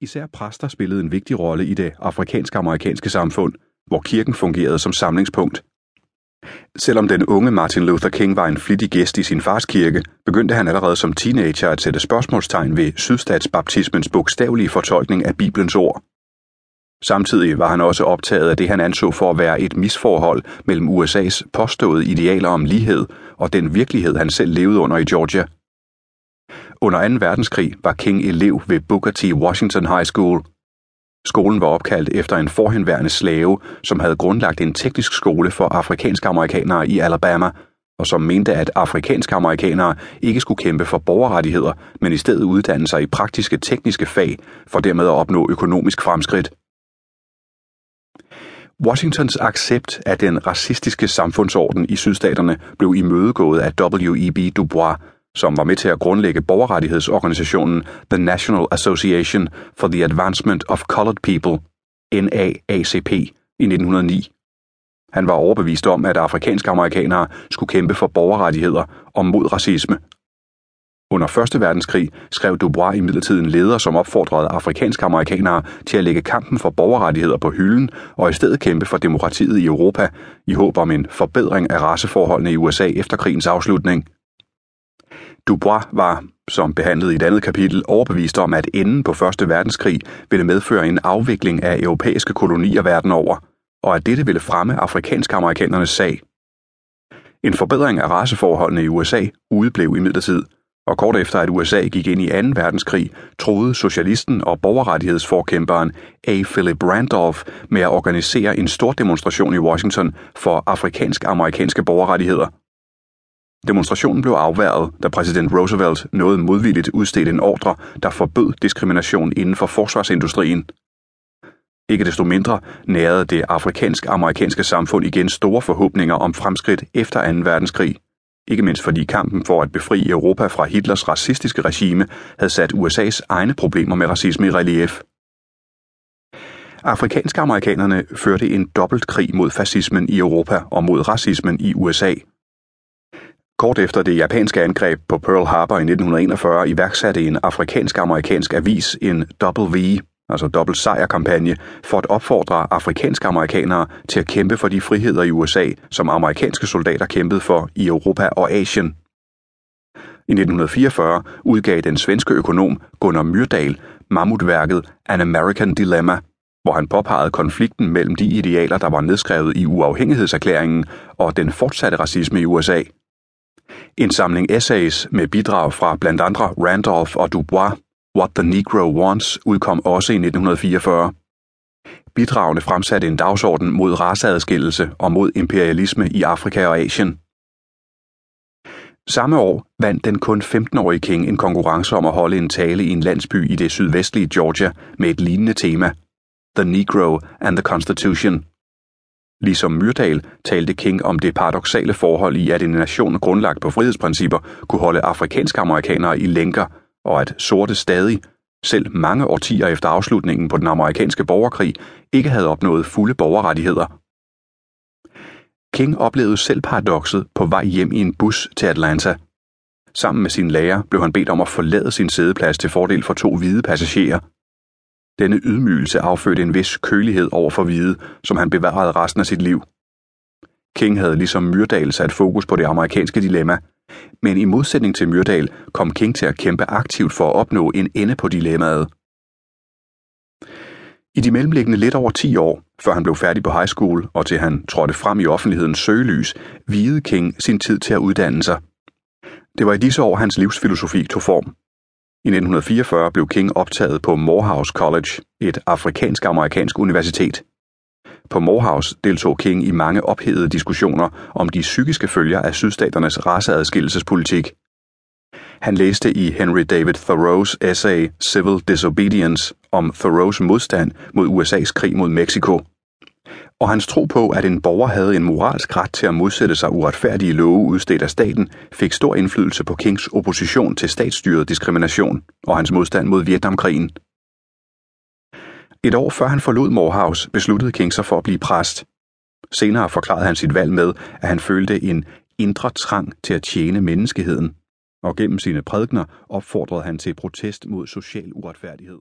Især præster spillede en vigtig rolle i det afrikansk-amerikanske samfund, hvor kirken fungerede som samlingspunkt. Selvom den unge Martin Luther King var en flittig gæst i sin fars kirke, begyndte han allerede som teenager at sætte spørgsmålstegn ved sydstatsbaptismens bogstavelige fortolkning af Bibelens ord. Samtidig var han også optaget af det, han anså for at være et misforhold mellem USA's påståede idealer om lighed og den virkelighed, han selv levede under i Georgia. Under 2. verdenskrig var King elev ved Booker T. Washington High School. Skolen var opkaldt efter en forhenværende slave, som havde grundlagt en teknisk skole for afrikanske amerikanere i Alabama, og som mente, at afrikanske amerikanere ikke skulle kæmpe for borgerrettigheder, men i stedet uddanne sig i praktiske tekniske fag, for dermed at opnå økonomisk fremskridt. Washingtons accept af den racistiske samfundsorden i sydstaterne blev imødegået af W.E.B. Du Bois, som var med til at grundlægge borgerrettighedsorganisationen The National Association for the Advancement of Colored People, NAACP, i 1909. Han var overbevist om, at afrikanske amerikanere skulle kæmpe for borgerrettigheder og mod racisme. Under 1. verdenskrig skrev Dubois imidlertid en leder, som opfordrede afrikanske amerikanere til at lægge kampen for borgerrettigheder på hylden og i stedet kæmpe for demokratiet i Europa i håb om en forbedring af raceforholdene i USA efter krigens afslutning. Dubois var, som behandlet i et andet kapitel, overbevist om, at enden på 1. verdenskrig ville medføre en afvikling af europæiske kolonier verden over, og at dette ville fremme afrikansk-amerikanernes sag. En forbedring af raceforholdene i USA udeblev imidlertid, og kort efter at USA gik ind i 2. verdenskrig, troede socialisten og borgerrettighedsforkæmperen A. Philip Randolph med at organisere en stor demonstration i Washington for afrikansk-amerikanske borgerrettigheder. Demonstrationen blev afværget, da præsident Roosevelt noget modvilligt udstedte en ordre, der forbød diskrimination inden for forsvarsindustrien. Ikke desto mindre nærede det afrikansk-amerikanske samfund igen store forhåbninger om fremskridt efter 2. verdenskrig. Ikke mindst fordi kampen for at befri Europa fra Hitlers racistiske regime havde sat USA's egne problemer med racisme i relief. Afrikanske amerikanerne førte en dobbelt krig mod fascismen i Europa og mod racismen i USA. Kort efter det japanske angreb på Pearl Harbor i 1941 iværksatte en afrikansk-amerikansk avis en Double V, altså dobbelt sejr-kampagne, for at opfordre afrikanske amerikanere til at kæmpe for de friheder i USA, som amerikanske soldater kæmpede for i Europa og Asien. I 1944 udgav den svenske økonom Gunnar Myrdal mammutværket An American Dilemma, hvor han påpegede konflikten mellem de idealer, der var nedskrevet i uafhængighedserklæringen og den fortsatte racisme i USA. En samling essays med bidrag fra blandt andre Randolph og Dubois, What the Negro Wants, udkom også i 1944. Bidragene fremsatte en dagsorden mod raceadskillelse og mod imperialisme i Afrika og Asien. Samme år vandt den kun 15-årige King en konkurrence om at holde en tale i en landsby i det sydvestlige Georgia med et lignende tema, The Negro and the Constitution. Ligesom Myrdal talte King om det paradoxale forhold i, at en nation grundlagt på frihedsprincipper kunne holde afrikanske amerikanere i lænker, og at sorte stadig, selv mange årtier efter afslutningen på den amerikanske borgerkrig, ikke havde opnået fulde borgerrettigheder. King oplevede selv paradokset på vej hjem i en bus til Atlanta. Sammen med sin lærer blev han bedt om at forlade sin sædeplads til fordel for to hvide passagerer – denne ydmygelse affødte en vis kølighed over for hvide, som han bevarede resten af sit liv. King havde ligesom Myrdal sat fokus på det amerikanske dilemma, men i modsætning til Myrdal kom King til at kæmpe aktivt for at opnå en ende på dilemmaet. I de mellemliggende lidt over 10 år, før han blev færdig på high school og til han trådte frem i offentlighedens søgelys, videde King sin tid til at uddanne sig. Det var i disse år, hans livsfilosofi tog form. I 1944 blev King optaget på Morehouse College, et afrikansk-amerikansk universitet. På Morehouse deltog King i mange ophedede diskussioner om de psykiske følger af sydstaternes raceadskillelsespolitik. Han læste i Henry David Thoreaus essay Civil Disobedience om Thoreaus modstand mod USA's krig mod Mexico og hans tro på, at en borger havde en moralsk ret til at modsætte sig uretfærdige love udstedt af staten, fik stor indflydelse på Kings opposition til statsstyret diskrimination og hans modstand mod Vietnamkrigen. Et år før han forlod Morehouse, besluttede King sig for at blive præst. Senere forklarede han sit valg med, at han følte en indre trang til at tjene menneskeheden, og gennem sine prædikner opfordrede han til protest mod social uretfærdighed.